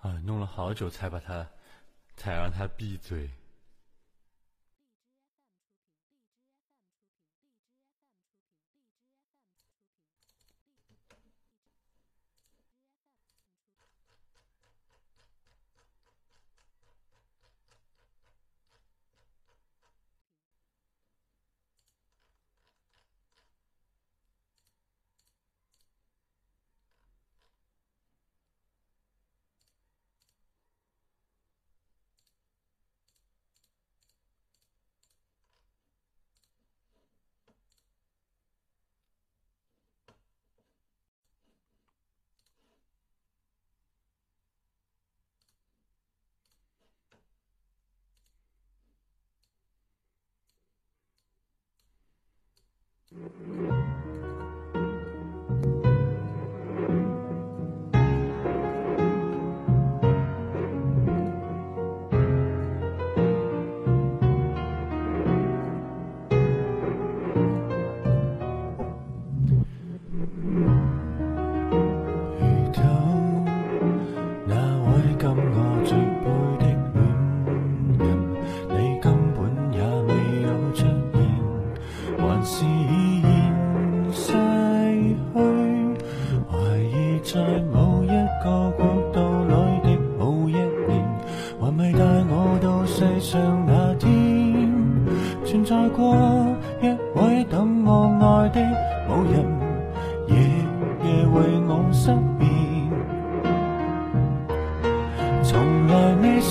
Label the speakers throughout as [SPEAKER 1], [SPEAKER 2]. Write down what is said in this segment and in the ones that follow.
[SPEAKER 1] 啊，弄了好久才把他，才让他闭嘴。Música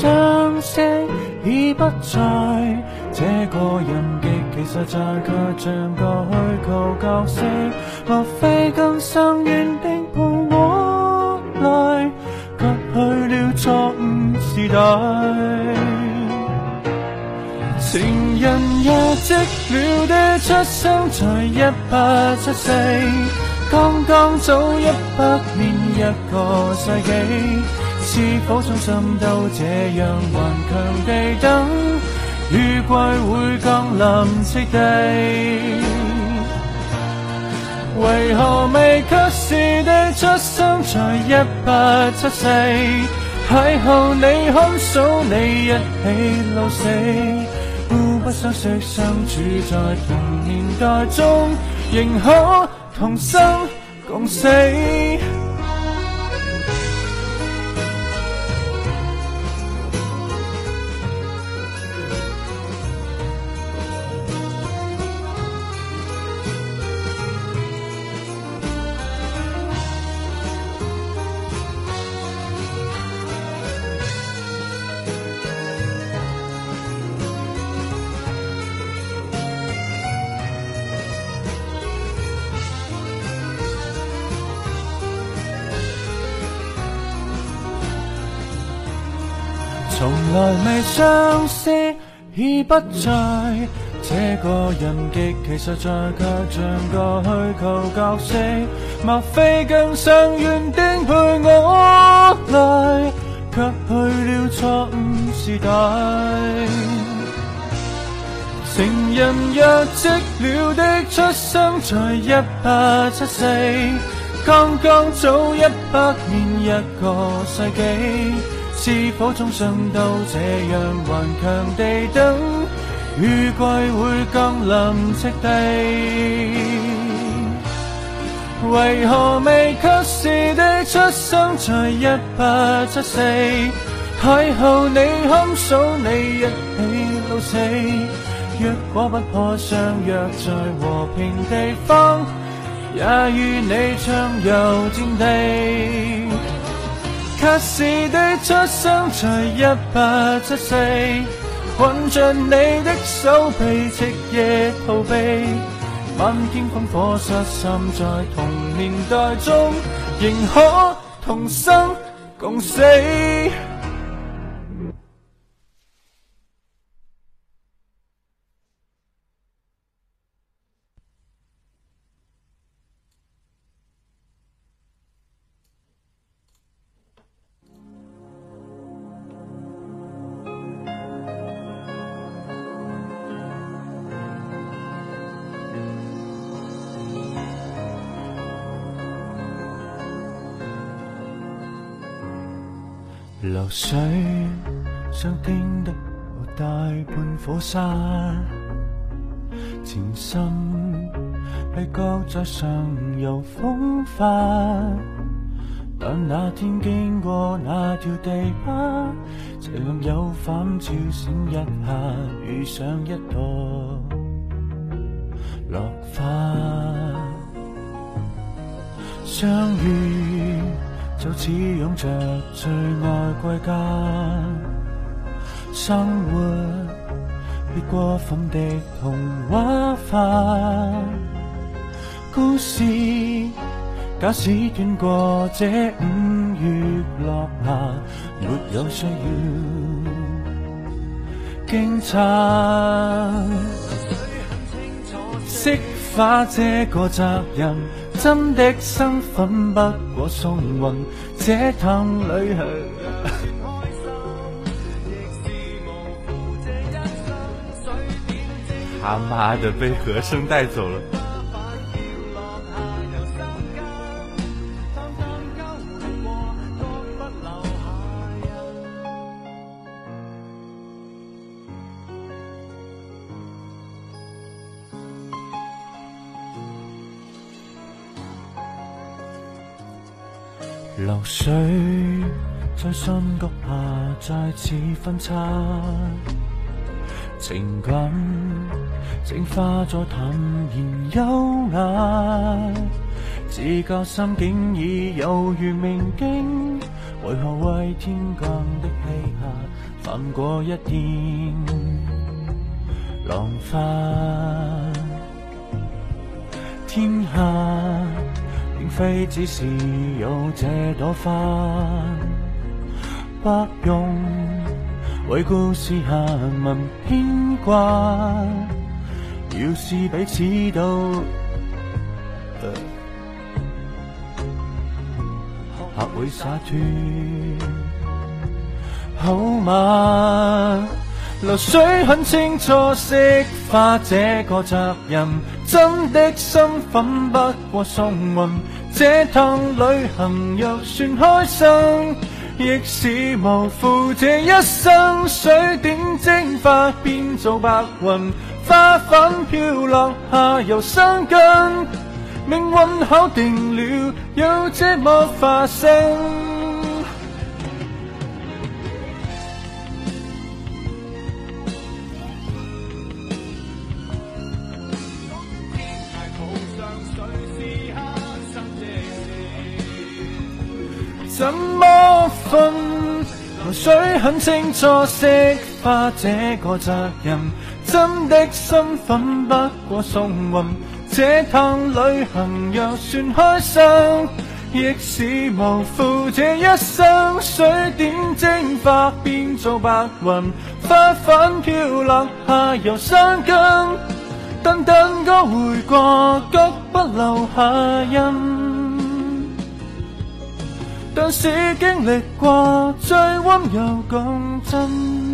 [SPEAKER 1] 相识已不在，这个人极其实在，却像个虚构角色。莫非今生缘定破我来，却去了错误时代。情人若寂了的出生在一八七四，刚刚早一百年一个世纪。是否众心都这样顽强地等？雨季会降临湿地？为何未及时地出生在一八七四？邂逅你看守你一起老死，互不相识相处在同年代中，仍可同生共死。相思已不再，这个人极其实在，却像个虚构角色。莫非更想原定陪我来，却去了错误时代。成人若寂了的出生在一八七四，刚刚早一百年一个世纪。是否终生都这样顽强地等？雨季会降临赤地，为何未及时地出生在一八七四？太后你肯数，你一起老死。若果不破相约在和平地方，也与你畅游战地。恰是的，出生在一八七四，挽着你的手臂，彻夜逃避。漫天烽火，失散在同年代中，仍可同生共死。流水想经得我大半火山，前生被搁在上游风化。但那天经过那条地疤，斜阳有反照闪一下，遇上一朵落花相遇。有此拥着最爱归家，生活必过分的童话化。故事假使短过这五月落霞，没有需要惊诧。释化这个责任。真的身份不过送运，这趟旅行，他妈的被和声带走了。流水在山谷下再次分叉，情感正化作淡然优雅。自觉心境已有如明镜，为何为天降的欺压泛过一点浪花？天下。非只是有这朵花，不用为故事下文牵挂。要是彼此都学会洒脱，好吗？流水很清楚，释化这个责任，真的身份不过送运。这趟旅行若算开心，亦是无负这一生。水点蒸发变做白云，花粉飘落下又生根。命运考定了，要这么发生。很清楚，释怀这个责任，真的身份不过送运。这趟旅行若算开心，亦是无负这一生。水点蒸发变做白云，花瓣飘落下游生根。等等我回过，脚，不留下印。但是经历过，最温柔、共真。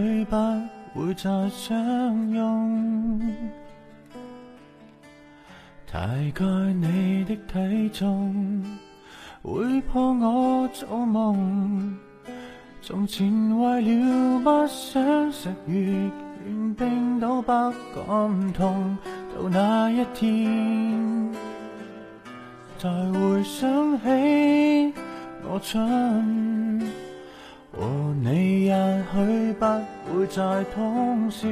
[SPEAKER 1] 会不会再相拥？大概你的体重会破我做梦。从前为了不想食月恋冰都不敢痛，到那一天再回想起我蠢。不会再通宵，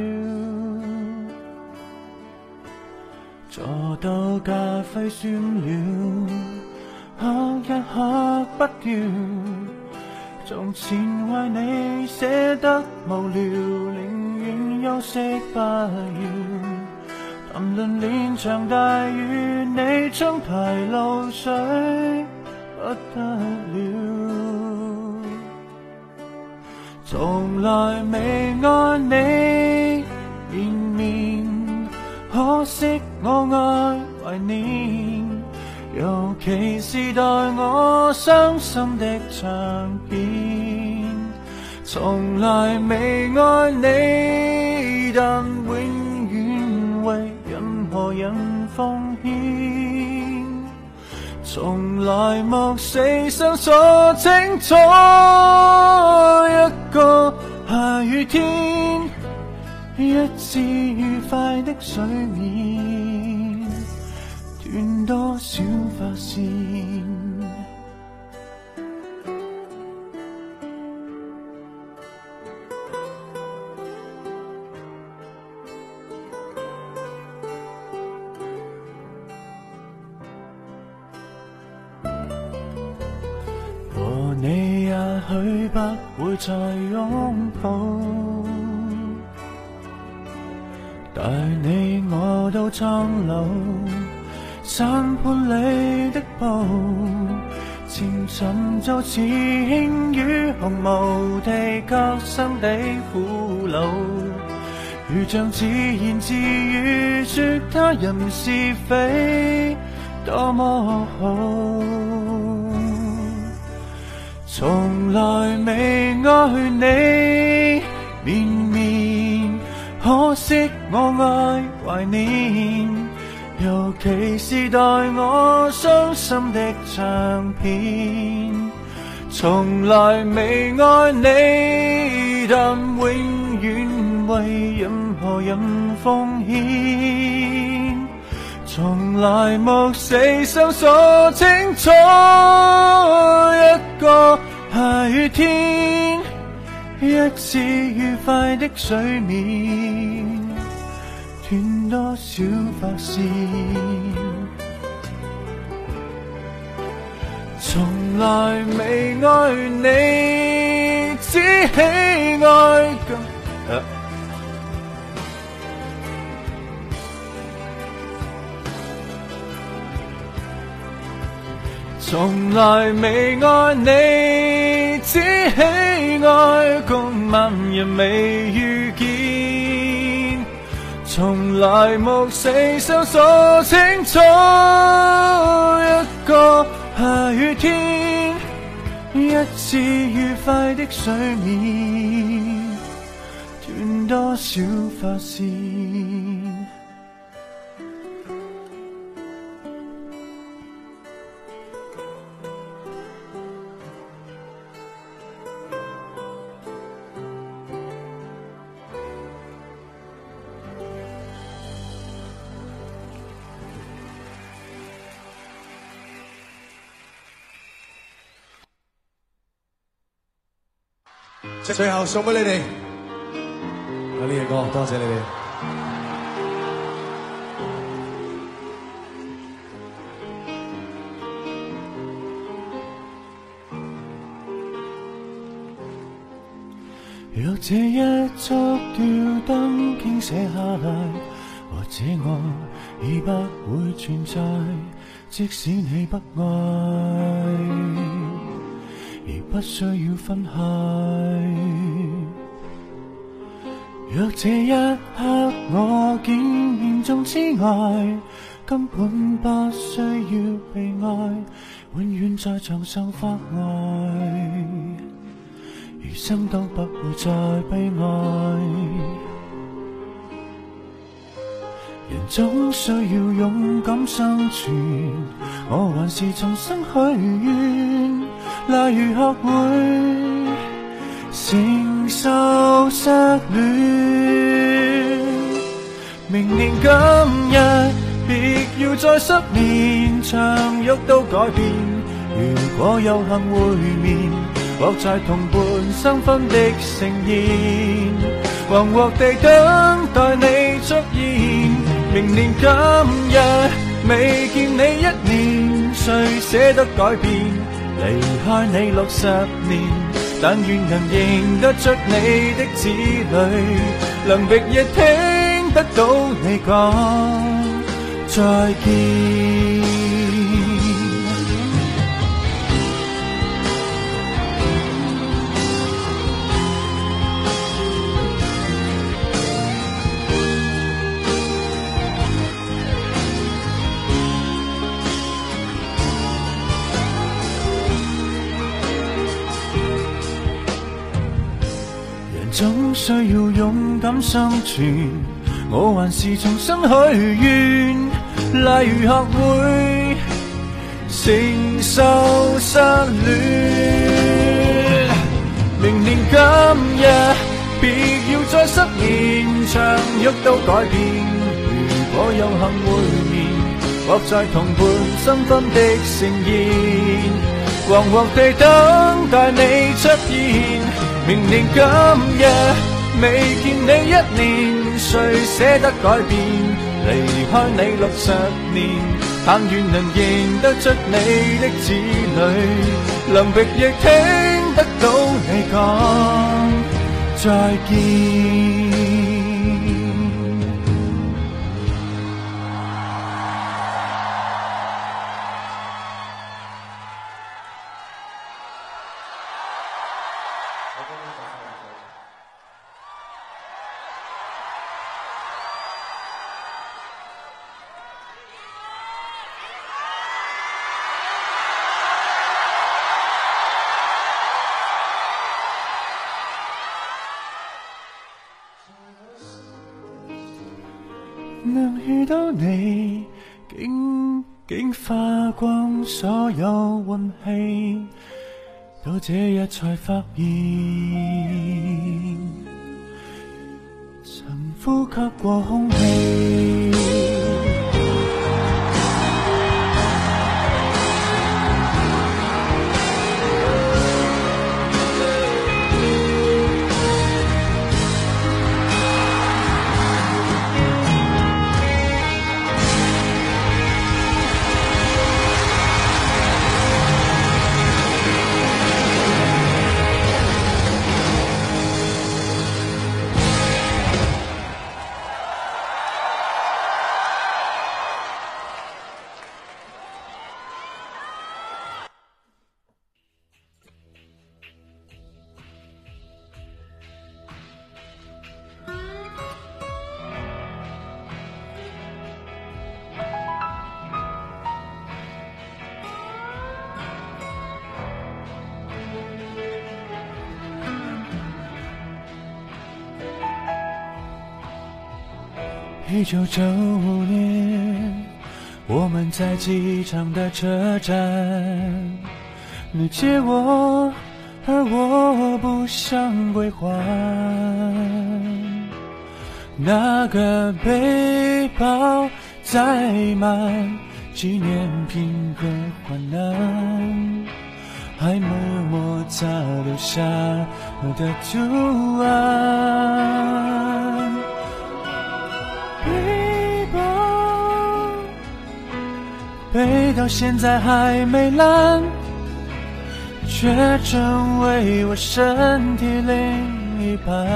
[SPEAKER 1] 坐到咖啡酸了，喝一喝不掉。从前为你舍得无聊，宁愿休息不要。谈论连场大雨，你撑提露水不得了。从来未爱你，绵绵，可惜我爱怀念，尤其是代我伤心的唱片。从来未爱你，但永远为任何人奉献。从来莫死心错清楚，一个下雨天，一次愉快的睡眠，断多少发线。不会再拥抱，待你我都苍老，伞畔里的步，渐沉就似轻于毫无地割心底苦恼，如像自言自语说他人是非，多么好。从来未爱你，绵绵可惜我爱怀念，尤其是代我伤心的唱片。从来未爱你，但永远为任何人奉献。从来没死心锁清楚，一个下雨天，一次愉快的睡眠，断多少发线？从来未爱你，只喜爱。从来未爱你，只喜爱共万人未遇见。从来无死心锁，清楚一个下雨天，一次愉快的睡眠，断多少发线。
[SPEAKER 2] 最后送俾你哋，阿呢嘅歌，多谢你哋。
[SPEAKER 1] 若这一束吊灯倾泻下来，或者我已不会存在，即使你不爱。不需要分开。若这一刻我竟严重痴爱，根本不需要被爱，永远在床上发呆，余生都不会再悲哀。人总需要勇敢生存，我还是重新许愿。例如学会承受失恋，明年今日别要再失眠，长郁都改变。如果有幸会面，或在同伴新婚的盛宴，惶惑地等待你出现。明年今日未见你一年，谁舍得改变？离开你六十年，但愿能认得出你的子女，能日夜听得到你讲再见。需要勇敢生存，我还是重新许愿，例如学会承受失恋。明年今日，别要再失眠，长郁都改变。如果有幸会面，或在同伴新婚的盛宴，惶惶地等待你出现。明年今日。未见你一年，谁舍得改变？离开你六十年，但愿能认得出你的子女，临隔亦听得到你讲再见。花光所有运气，到这日才发现，曾呼吸过空气。一九九五年，我们在机场的车站，你借我，而我不想归还。那个背包载满纪念品和患难，还没我擦留下我的图案。背到现在还没烂，却成为我身体另一半。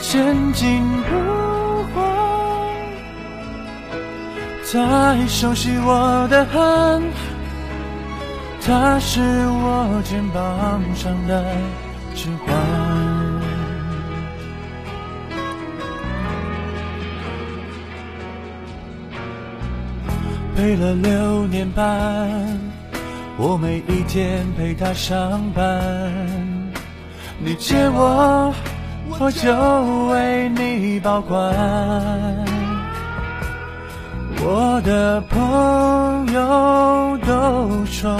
[SPEAKER 1] 千金不换，太熟悉我的汗，它是我肩膀上的指环。陪了六年半，我每一天陪他上班。你借我，我就为你保管。我的朋友都说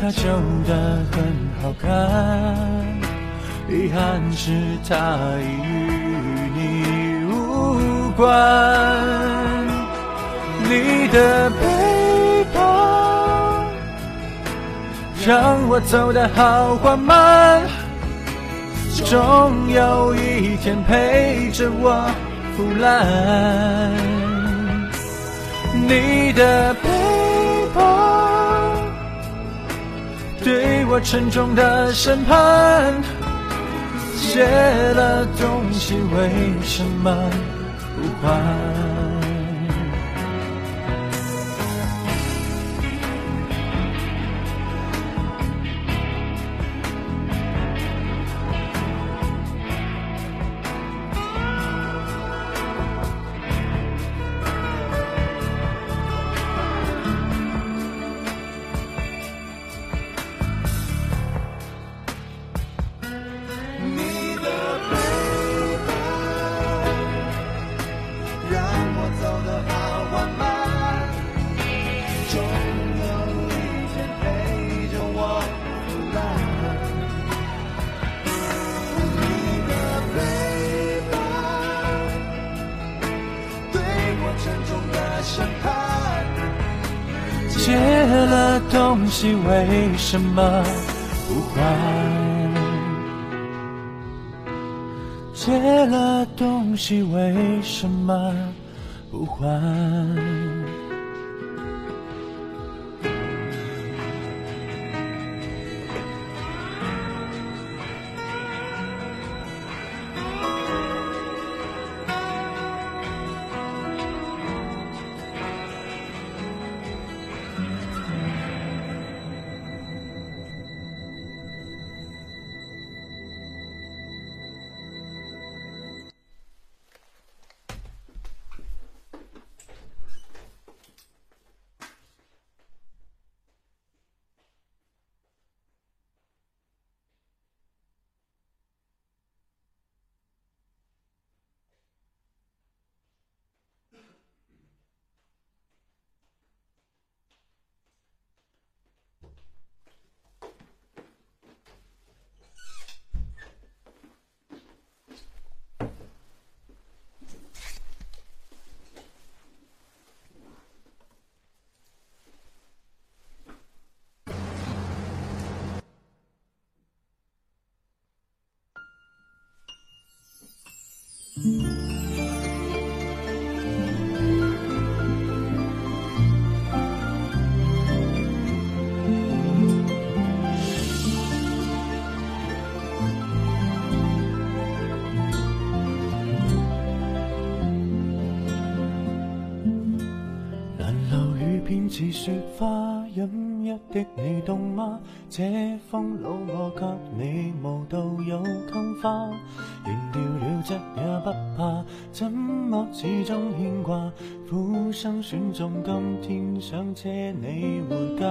[SPEAKER 1] 她长得很好看，遗憾是她已与你无关。你的背包，让我走得好缓慢，总有一天陪着我腐烂。你的背包，对我沉重的审判，写了东西为什么不还？西为什么不还？借了东西为什么不还？雪花染泣的你，冻吗？这風信我给你，無道有襟花，连掉了执也不怕，怎么始终牵挂？苦心选中今天，想車你回家，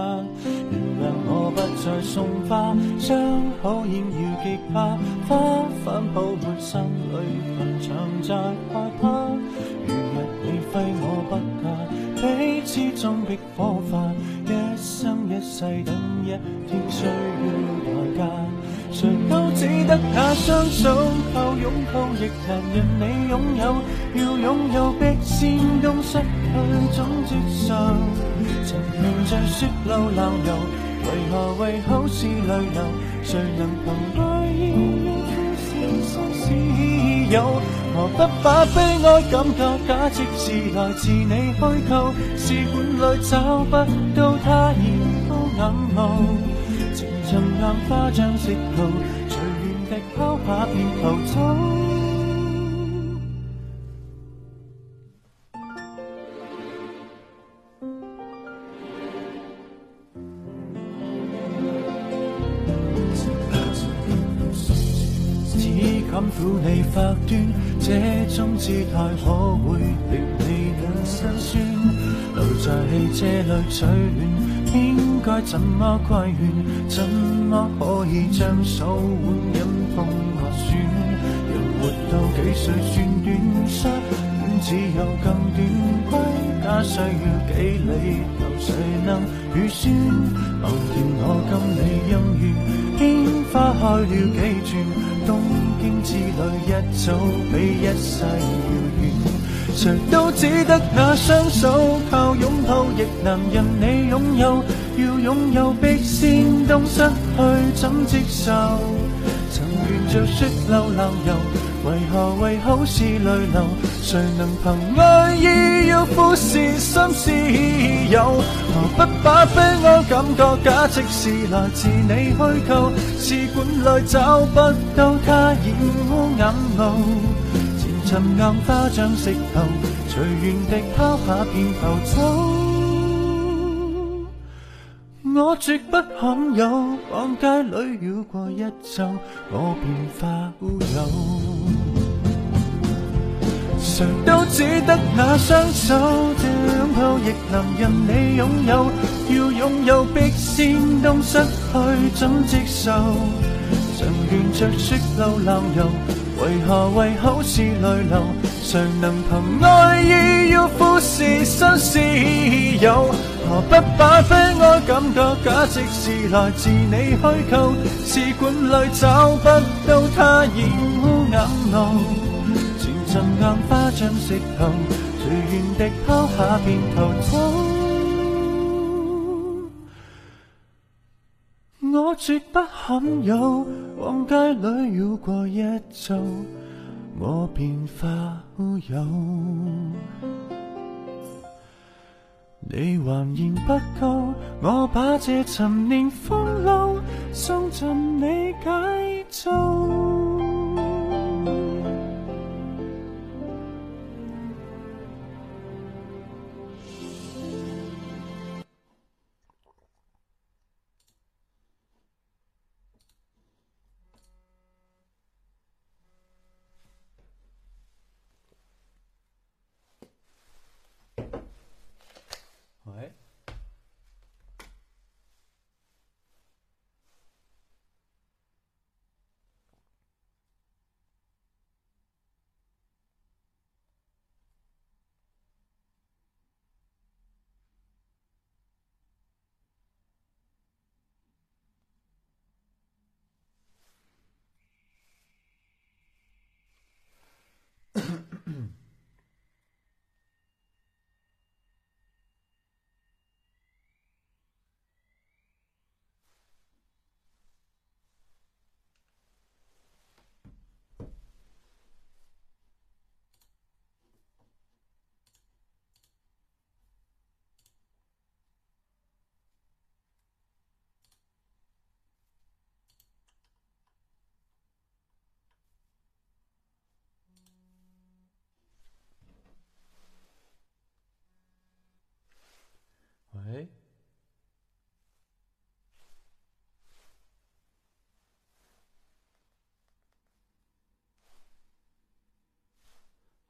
[SPEAKER 1] 原谅我不再送花，伤口應要极怕，花瓣铺满心里坟场，在害怕。如若你非我不嫁。彼此纵逼火化一生一世等一天需要代价。谁都只得那双手，靠拥抱亦难任你拥有，要拥有必先懂失去总接受。曾沿着雪路浪游，为何为好事泪流？谁能凭爱意要欢笑相持有？何不把悲哀感觉假设是来自你虚构？试管里找不到他染污眼眸，前尘硬化像石头，随缘的抛下便逃走。中姿态可会令你心酸？留在汽车里取暖，应该怎么规劝？怎么可以将手腕忍痛划损？人活到几岁算短？失恋只有更短？归家需要几里？有谁能预算？梦见我跟你姻缘，烟花开了几转？东京之旅一早比一世遥远，谁都只得那双手，靠拥抱亦难任你拥有。要拥有，必先懂失去怎接受。曾沿着雪路浪游。为何为好事泪流？谁能凭爱意要付蚀心私有？何不把悲哀感觉假设是来自你虚构？试管里找不到它染污眼眸。前尘硬化像石头，随缘地抛下便浮走。我绝不罕有，往街里绕过一周，我便化乌有。谁都只得那双手，这拥抱亦难任你拥有。要拥有，必先懂失去，怎接受？曾沿着雪路浪游，为何为好事泪流？谁能凭爱意要富士山私有？何不把悲哀感觉假设是来自你虚构？试管里找不到他染污眼眸。暗花窗石头，随缘地敲下便逃走？我绝不罕有，往街里绕过一周，我便化乌有。你还嫌不够，我把这陈年风流送尽你解咒。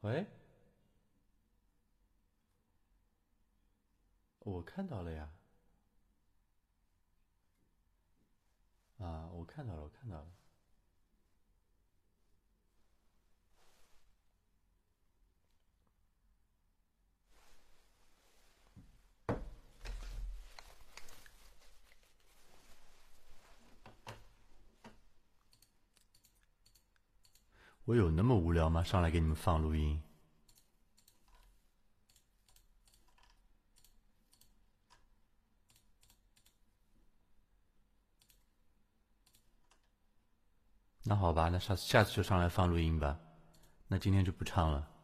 [SPEAKER 1] 喂，我看到了呀，啊，我看到了，我看到了。我有那么无聊吗？上来给你们放录音。那好吧，那下次下次就上来放录音吧。那今天就不唱了。